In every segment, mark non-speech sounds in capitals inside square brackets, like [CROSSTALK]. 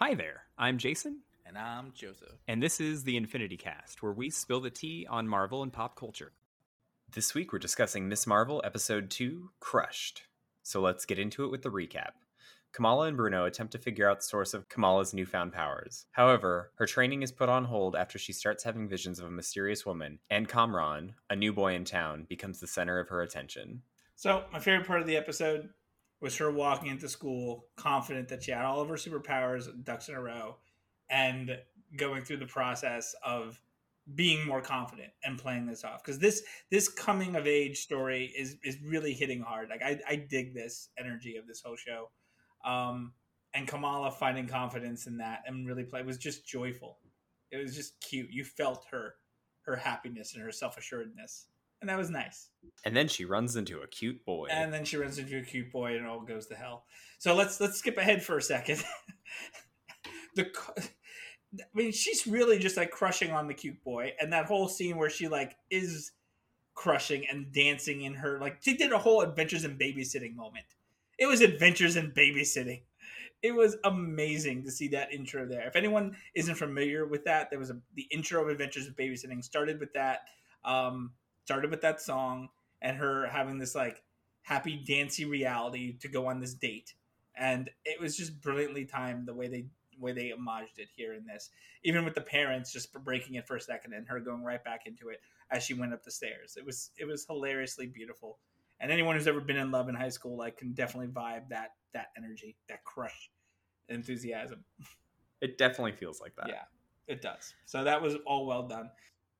Hi there, I'm Jason, And I'm Joseph. and this is the Infinity Cast, where we spill the tea on Marvel and pop culture. This week we're discussing Miss Marvel Episode 2 Crushed. So let's get into it with the recap. Kamala and Bruno attempt to figure out the source of Kamala's newfound powers. However, her training is put on hold after she starts having visions of a mysterious woman, and Kamran, a new boy in town, becomes the center of her attention. So my favorite part of the episode was her walking into school confident that she had all of her superpowers ducks in a row and going through the process of being more confident and playing this off. Because this this coming of age story is is really hitting hard. Like I, I dig this energy of this whole show. Um and kamala finding confidence in that and really play was just joyful. It was just cute. You felt her her happiness and her self-assuredness and that was nice. And then she runs into a cute boy. and then she runs into a cute boy and it all goes to hell. So let's let's skip ahead for a second. [LAUGHS] The i mean she's really just like crushing on the cute boy. And that whole scene where she like is crushing and dancing in her like she did a whole adventures in babysitting moment. It was adventures in babysitting. It was amazing to see that intro there. If anyone isn't familiar with that there was a the intro of adventures in babysitting started with that. Um started with that song and her having this like happy dancey reality to go on this date. And it was just brilliantly timed the way they way they homaged it here in this. Even with the parents just breaking it for a second and her going right back into it as she went up the stairs. It was it was hilariously beautiful. And anyone who's ever been in love in high school like can definitely vibe that that energy that crush enthusiasm. It definitely feels like that. yeah it does. So that was all well done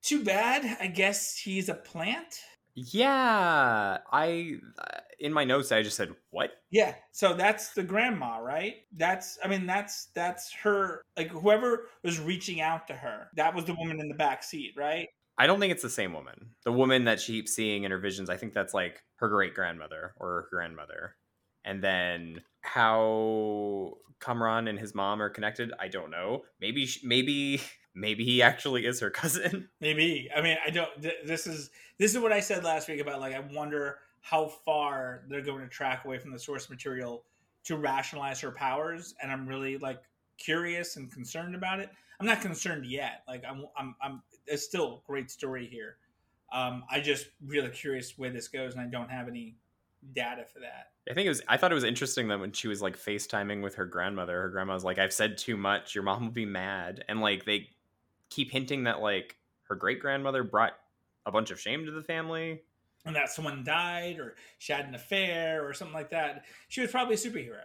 too bad i guess he's a plant Yeah, I uh, in my notes I just said what? Yeah, so that's the grandma, right? That's I mean that's that's her like whoever was reaching out to her. That was the woman in the back seat, right? I don't think it's the same woman. The woman that she keeps seeing in her visions, I think that's like her great grandmother or her grandmother. And then how Kamran and his mom are connected, I don't know. Maybe maybe maybe he actually is her cousin. [LAUGHS] Maybe. I mean, I don't th- this is this is what I said last week about like I wonder how far they're going to track away from the source material to rationalize her powers and I'm really like curious and concerned about it. I'm not concerned yet. Like I'm I'm I'm there's still a great story here. Um I just really curious where this goes and I don't have any data for that. I think it was I thought it was interesting that when she was like FaceTiming with her grandmother, her grandma was like, I've said too much, your mom will be mad. And like they keep hinting that like her great grandmother brought a bunch of shame to the family. and that someone died or she had an affair or something like that. She was probably a superhero.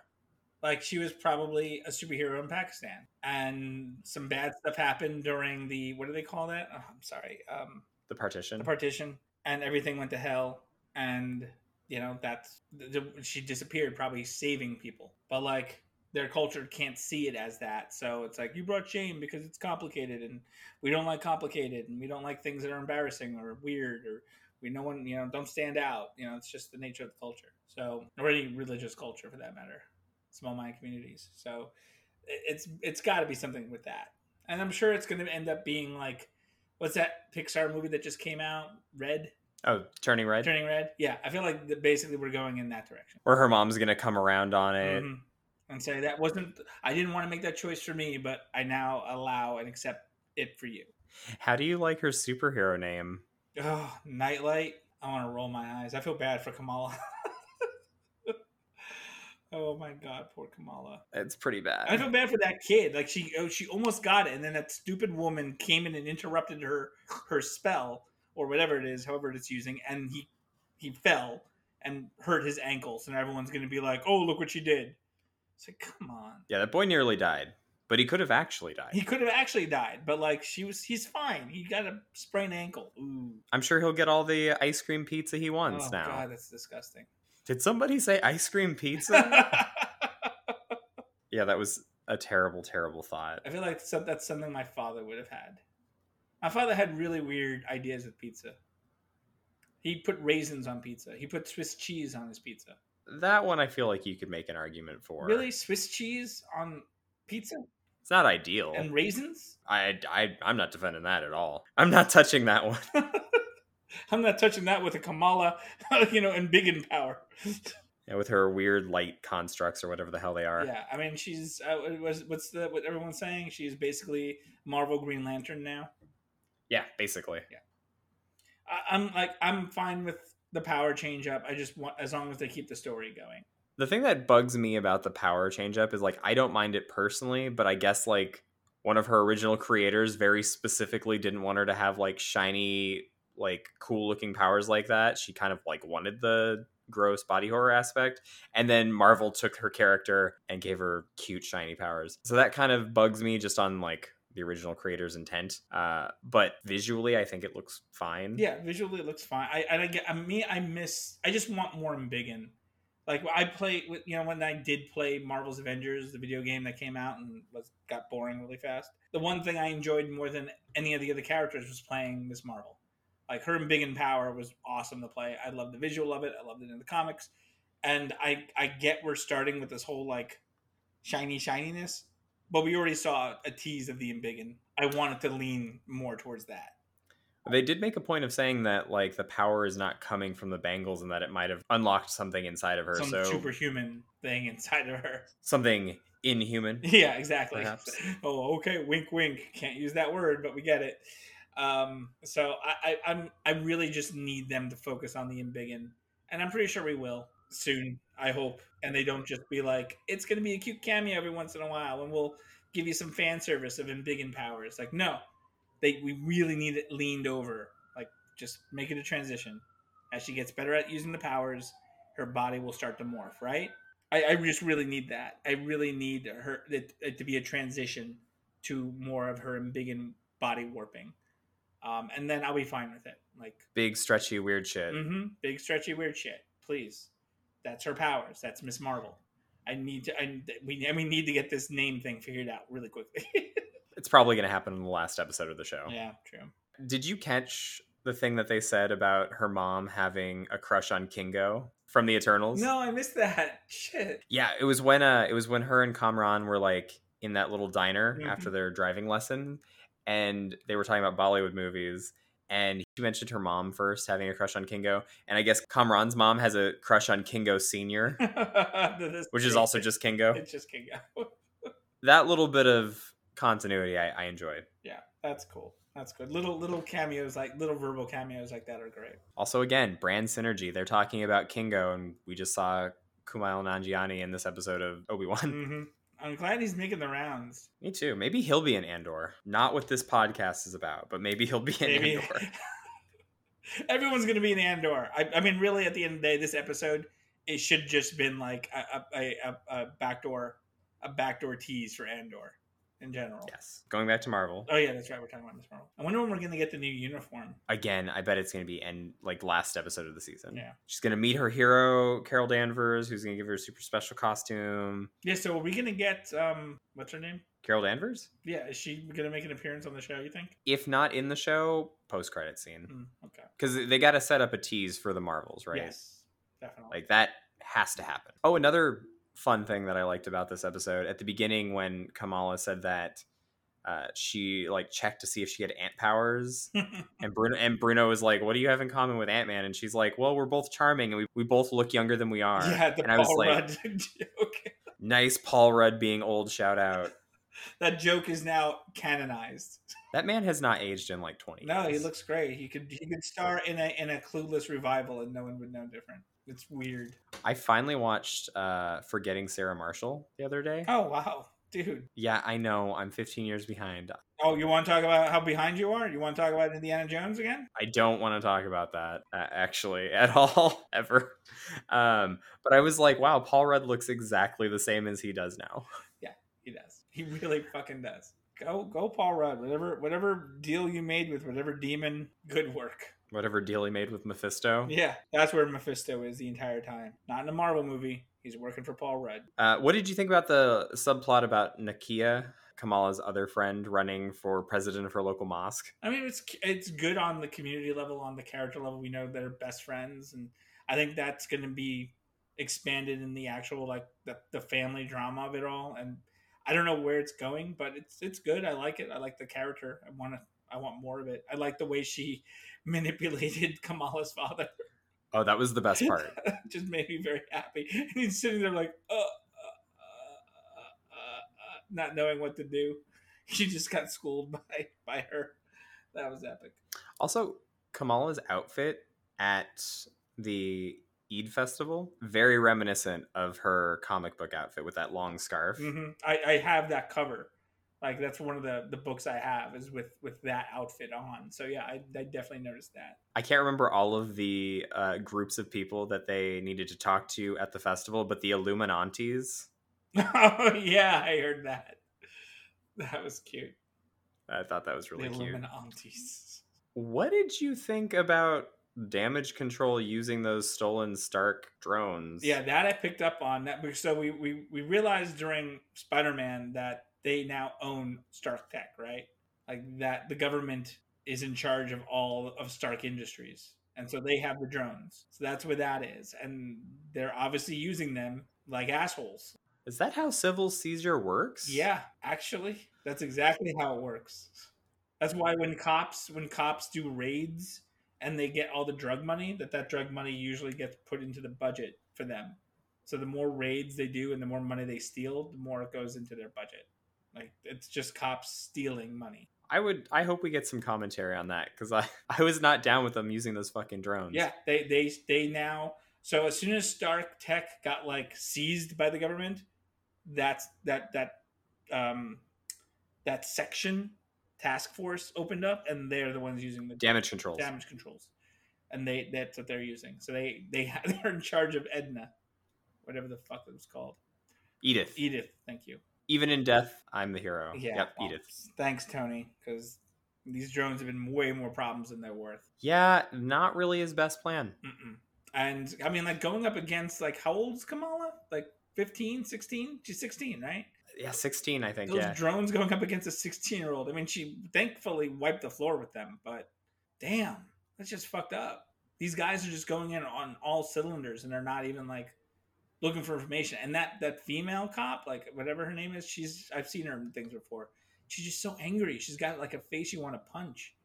Like she was probably a superhero in Pakistan. And some bad stuff happened during the what do they call that? Oh, I'm sorry. Um The partition. the partition and everything went to hell and you know that's the, she disappeared probably saving people. But like their culture can't see it as that. So it's like you brought shame because it's complicated and we don't like complicated and we don't like things that are embarrassing or weird or we no one you know don't stand out. You know it's just the nature of the culture. So or any religious culture for that matter. Small mind communities. So it's it's got to be something with that. And i'm sure it's going to end up being like what's that pixar movie that just came out? Red? Oh, turning red. turning red? Yeah i feel like basically we're going in that direction. Or her mom's gonna come around on it. Mhm. And say that wasn't i didn't want to make that choice for me but i now allow and accept it for you How do you like her superhero name? Oh, Nightlight. I want to roll my eyes. I feel bad for Kamala. [LAUGHS] oh my god, poor Kamala. It's pretty bad. I feel bad for that kid. Like she, oh, she almost got it, and then that stupid woman came in and interrupted her her spell or whatever it is, however it's using, and he he fell and hurt his ankles, and everyone's going to be like, "Oh, look what she did." It's like, come on. yeah, that boy nearly died, but he could have actually died. He could have actually died, but like she was, he's fine. He got a sprained ankle. Ooh. I'm sure he'll get all the ice cream pizza he wants oh now. god, that's disgusting. Did somebody say ice cream pizza? [LAUGHS] yeah, that was a terrible, terrible thought. I feel like that's something my father would have had. My father had really weird ideas with pizza. He put raisins on pizza. He put Swiss cheese on his pizza. That one I feel like you could make an argument for. Really, Swiss cheese on pizza It's not ideal. and raisins? I, I, I'm not defending that at all. I'm not touching that one. [LAUGHS] I'm not touching that with a Kamala, [LAUGHS] you know, Embiggen power. [LAUGHS] Yeah, with her weird light constructs or whatever the hell they are. Yeah, I mean, she's uh, what's, what's the what everyone's saying? She's basically Marvel Green Lantern now. Yeah, basically. I, I'm like, I'm fine with the power change up. I just want as long as they keep the story going. The thing that bugs me about the power change up is like I don't mind it personally, but I guess like one of her original creators very specifically didn't want her to have like shiny like cool looking powers like that. She kind of like wanted the gross body horror aspect and then Marvel took her character and gave her cute shiny powers. So that kind of bugs me just on like the original creator's intent. Uh, but visually, I think it looks fine. Yeah, visually it looks fine. I I get I me I miss I just want more Embiggen. Like I play with you know when I did play Marvel's Avengers, the video game that came out and was got boring really fast. The one thing I enjoyed more than any of the other characters was playing Miss Marvel. Like her Embiggen power was awesome to play. I love the visual of it. I loved it in the comics, and I I get we're starting with this whole like shiny shininess, but we already saw a tease of the Embiggen. I wanted to lean more towards that. They did make a point of saying that like the power is not coming from the bangles and that it might have unlocked something inside of her. Some so superhuman thing inside of her. something inhuman. [LAUGHS] Yeah, exactly. Perhaps. [LAUGHS] Oh, okay. Wink, wink. Can't use that word, but we get it. Um, so I, I, I'm, I really just need them to focus on the Embiggen, and I'm pretty sure we will soon. I hope, and they don't just be like, it's going to be a cute cameo every once in a while, and we'll give you some fan service of Embiggen powers. Like, no, they, we really need it leaned over. Like, just make it a transition. As she gets better at using the powers, her body will start to morph. Right? I, I just really need that. I really need her it, it to be a transition to more of her Embiggen body warping, um, and then I'll be fine with it. Like, Big stretchy weird shit. hmm big stretchy weird shit. Please, that's her powers. That's Miss Marvel. I need to. I we and we need to get this name thing figured out really quickly. [LAUGHS] It's probably going to happen in the last episode of the show. yeah, true. Did you catch the thing that they said about her mom having a crush on Kingo from the Eternals? No, I missed that. [LAUGHS] Shit. Yeah, it was when uh it was when her and Kamran were like in that little diner Mhm. after their driving lesson and they were talking about Bollywood movies and she mentioned her mom first having a crush on Kingo and I guess Kamran's mom has a crush on Kingo senior [LAUGHS] which is also just Kingo. it's just Kingo. [LAUGHS] That little bit of continuity I, I enjoyed. yeah, that's cool. That's good. Little little cameos like little verbal cameos like that are great. Also again, brand synergy. They're talking about Kingo and we just saw Kumail Nanjiani in this episode of Obi-Wan. hmm I'm glad he's making the rounds. Me too. Maybe he'll be in Andor. Not what this podcast is about, but maybe he'll be in Maybe Andor. [LAUGHS] everyone's gonna be in Andor. I, I mean, really, at the end of the day, this episode it should just been like a a, a, a backdoor a backdoor tease for Andor in general. Yes. Going back to Marvel. Oh yeah, that's right. We're talking about Miss Marvel. I wonder when we're gonna get the new uniform. Again, I bet it's going to be end like last episode of the season. Yeah. She's going to meet her hero, Carol Danvers, who's going to give her a super special costume. Yeah. So are we gonna get um what's her name? Carol Danvers? Yeah, is she gonna make an appearance on the show? You think? If not in the show, post credit scene. Hmm, okay. Because they got to set up a tease for the Marvels, right? Yes, definitely. Like that has to happen. Oh, another fun thing that I liked about this episode at the beginning when Kamala said that uh, she like checked to see if she had ant powers, [LAUGHS] and Bruno and Bruno was like, "What do you have in common with Ant Man?" And she's like, "Well, we're both charming, and we, we both look younger than we are." yeah, the and I was Paul like, Rudd [LAUGHS] joke. "Nice, Paul Rudd being old." Shout out. [LAUGHS] That joke is now canonized. That man has not aged in like twenty. No, he looks great. He could he could star in a in a clueless revival and no one would know different. It's weird. I finally watched uh, Forgetting Sarah Marshall the other day. Oh wow, dude. Yeah, I know. I'm 15 years behind. Oh, you want to talk about how behind you are? You want to talk about Indiana Jones again? I don't want to talk about that uh, actually [LAUGHS] at all ever. Um, but I was like, wow, Paul Rudd looks exactly the same as he does now. [LAUGHS] Yeah, he does. He really fucking does. Go go Paul Rudd. Whatever whatever deal you made with whatever demon, good work. Whatever deal he made with Mephisto. Yeah, that's where Mephisto is the entire time. Not in a Marvel movie. He's working for Paul Rudd. Uh, what did you think about the subplot about Nakia, Kamala's other friend, running for president of her local mosque? I mean, it's it's good on the community level, on the character level. We know they're best friends, and I think that's going to be expanded in the actual like the, the family drama of it all. And I don't know where it's going, but it's it's good. I like it. I like the character. I want to. I want more of it. I like the way she [LAUGHS] manipulated [LAUGHS] Kamala's father. Oh, that was the best part. [LAUGHS] just made me very happy. And he's sitting there like, uh, uh, uh, uh, uh, not knowing what to do. She just got schooled by by her. That was epic. Also, Kamala's outfit at the Eid festival very reminiscent of her comic book outfit with that long scarf. hmm I, I have that cover. Like that's one of the the books I have is with with that outfit on. So yeah, I, I definitely noticed that. I can't remember all of the uh, groups of people that they needed to talk to at the festival, but the Illuminantes. [LAUGHS] oh yeah, I heard that. That was cute. I thought that was really the cute. Illuminantes. What did you think about damage control using those stolen Stark drones? Yeah, that I picked up on. That so we we we realized during Spider Man that they now own Stark Tech, right? Like that the government is in charge of all of Stark Industries. And so they have the drones. So that's where that is. And they're obviously using them like assholes. Is that how civil seizure works? Yeah, actually, that's exactly how it works. That's why when cops when cops do raids and they get all the drug money, that that drug money usually gets put into the budget for them. So the more raids they do and the more money they steal, the more it goes into their budget. Like it's just cops stealing money. I would. I hope we get some commentary on that because I [LAUGHS] I was not down with them using those fucking drones. Yeah, they they they now. So as soon as Stark Tech got like seized by the government, that's that that um that section task force opened up, and they're the ones using the damage controls. damage controls, and they that's what they're using. So they they [LAUGHS] they're in charge of Edna, whatever the fuck it was called. Edith. Edith, thank you. Even in death, I'm the hero. Yeah, Yep. well, Edith. Thanks, Tony, because these drones have been way more problems than they're worth. Yeah, not really his best plan. Mm-mm. And I mean, like going up against like how old's Kamala? Like 15, 16? She's 16, right? Yeah, 16, I think. Those yeah. drones going up against a 16 year old. I mean, she thankfully wiped the floor with them, but damn, that's just fucked up. These guys are just going in on all cylinders and they're not even like looking for information. And that that female cop, like whatever her name is, she's I've seen her in things before. She's just so angry. She's got like a face you want to punch.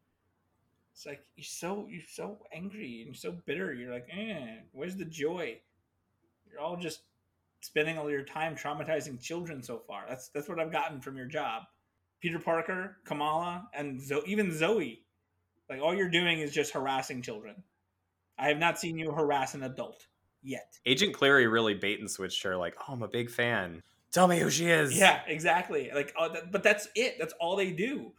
It's like you're so you're so angry and you're so bitter. You're like, eh, where's the joy? You're all just spending all your time traumatizing children so far. That's that's what I've gotten from your job. Peter Parker, Kamala, and Zo- even Zoe. Like all you're doing is just harassing children. I have not seen you harass an adult yet. Agent Cleary really bait and switched her, like, oh, I'm a big fan. Tell me who she is. Yeah, exactly. Like, oh, that, but that's it. That's all they do.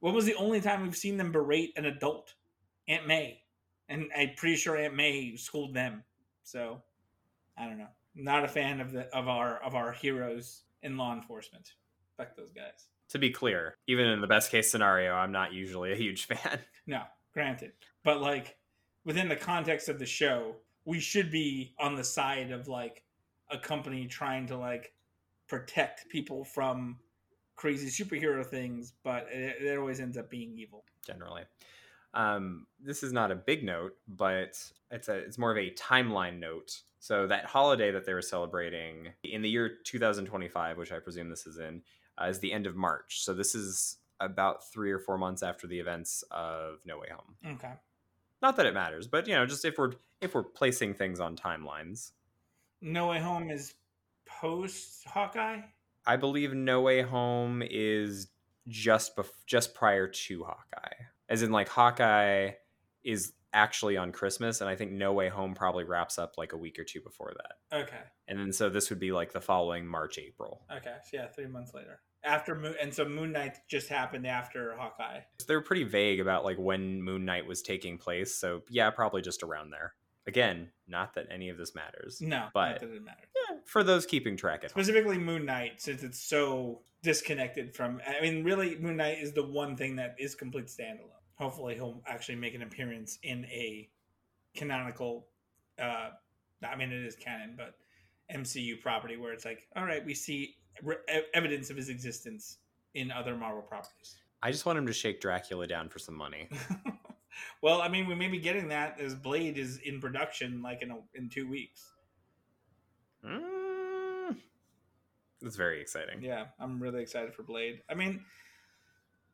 When was the only time we've seen them berate an adult? Aunt May, and I'm pretty sure Aunt May schooled them. So, I don't know. Not a fan of the of our of our heroes in law enforcement. Fuck those guys. To be clear, even in the best case scenario, I'm not usually a huge [LAUGHS] fan. No, granted. But like within the context of the show, we should be on the side of like a company trying to like protect people from crazy superhero things, but it, it always ends up being evil. generally. Um, this is not a big note, but it's a it's more of a timeline note. So that holiday that they were celebrating in the year 2025, which I presume this is in, uh, is the end of March. So this is about three or four months after the events of No Way Home. Okay. Not that it matters, but you know, just if we're if we're placing things on timelines, No Way Home is post Hawkeye. I believe No Way Home is just bef- just prior to Hawkeye, as in like Hawkeye is actually on Christmas, and I think No Way Home probably wraps up like a week or two before that, Okay. and then so this would be like the following March April. Okay. So yeah, three months later. After Moon, and so Moon Knight just happened after Hawkeye. They're pretty vague about like when Moon Knight was taking place, so yeah, probably just around there. Again, not that any of this matters. No, But- that doesn't matter. Yeah, for those keeping track at home. specifically Moon Knight, since it's so disconnected from. I mean, really, Moon Knight is the one thing that is complete standalone. Hopefully, he'll actually make an appearance in a canonical. uh I mean, it is canon, but MCU property where it's like, all right, we see re- evidence of his existence in other Marvel properties. I just want him to shake Dracula down for some money. [LAUGHS] well, I mean, we may be getting that as Blade is in production, like in a, in two weeks. Mm, that's very exciting. Yeah, I'm really excited for Blade. I mean,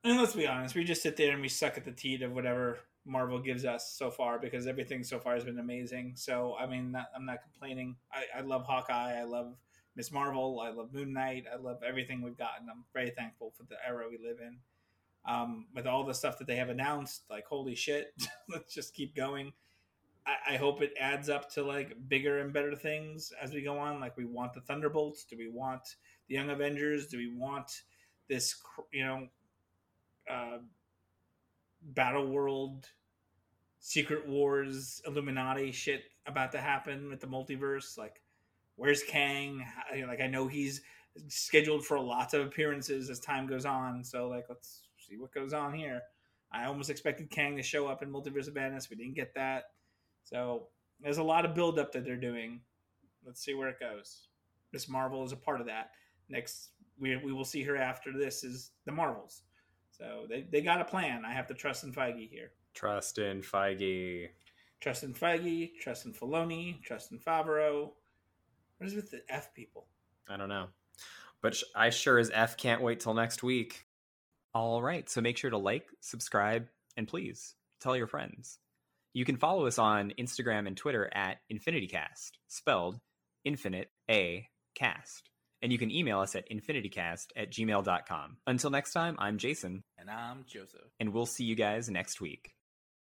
and let's be honest, we just sit there and we suck at the teat of whatever Marvel gives us so far because everything so far has been amazing. So I mean, not, I'm not complaining. I, I love Hawkeye. I love Miss Marvel. I love Moon Knight. I love everything we've gotten. I'm very thankful for the era we live in. Um, with all the stuff that they have announced, like holy shit, [LAUGHS] let's just keep going. I, I hope it adds up to like bigger and better things as we go on. Like we want the Thunderbolts. Do we want the Young Avengers? Do we want this? You know. Uh, Battle World, Secret Wars, Illuminati shit about to happen with the multiverse. Like, where's Kang? Like, I know he's scheduled for lots of appearances as time goes on. So, like, let's see what goes on here. I almost expected Kang to show up in Multiverse of Madness. We didn't get that. So, there's a lot of buildup that they're doing. Let's see where it goes. Miss Marvel is a part of that. Next, we, we will see her after this is the Marvels. So they, they got a plan. I have to trust in Feige here. Trust in Feige. Trust in Feige. Trust in Filoni. Trust in Favreau. What is with the F people? I don't know. But I sure as F can't wait till next week. All right. So make sure to like, subscribe, and please tell your friends. You can follow us on Instagram and Twitter at InfinityCast, spelled infinite A cast and you can email us at infinitycast at gmail.com. Until next time, I'm Jason. And I'm Joseph. And we'll see you guys next week.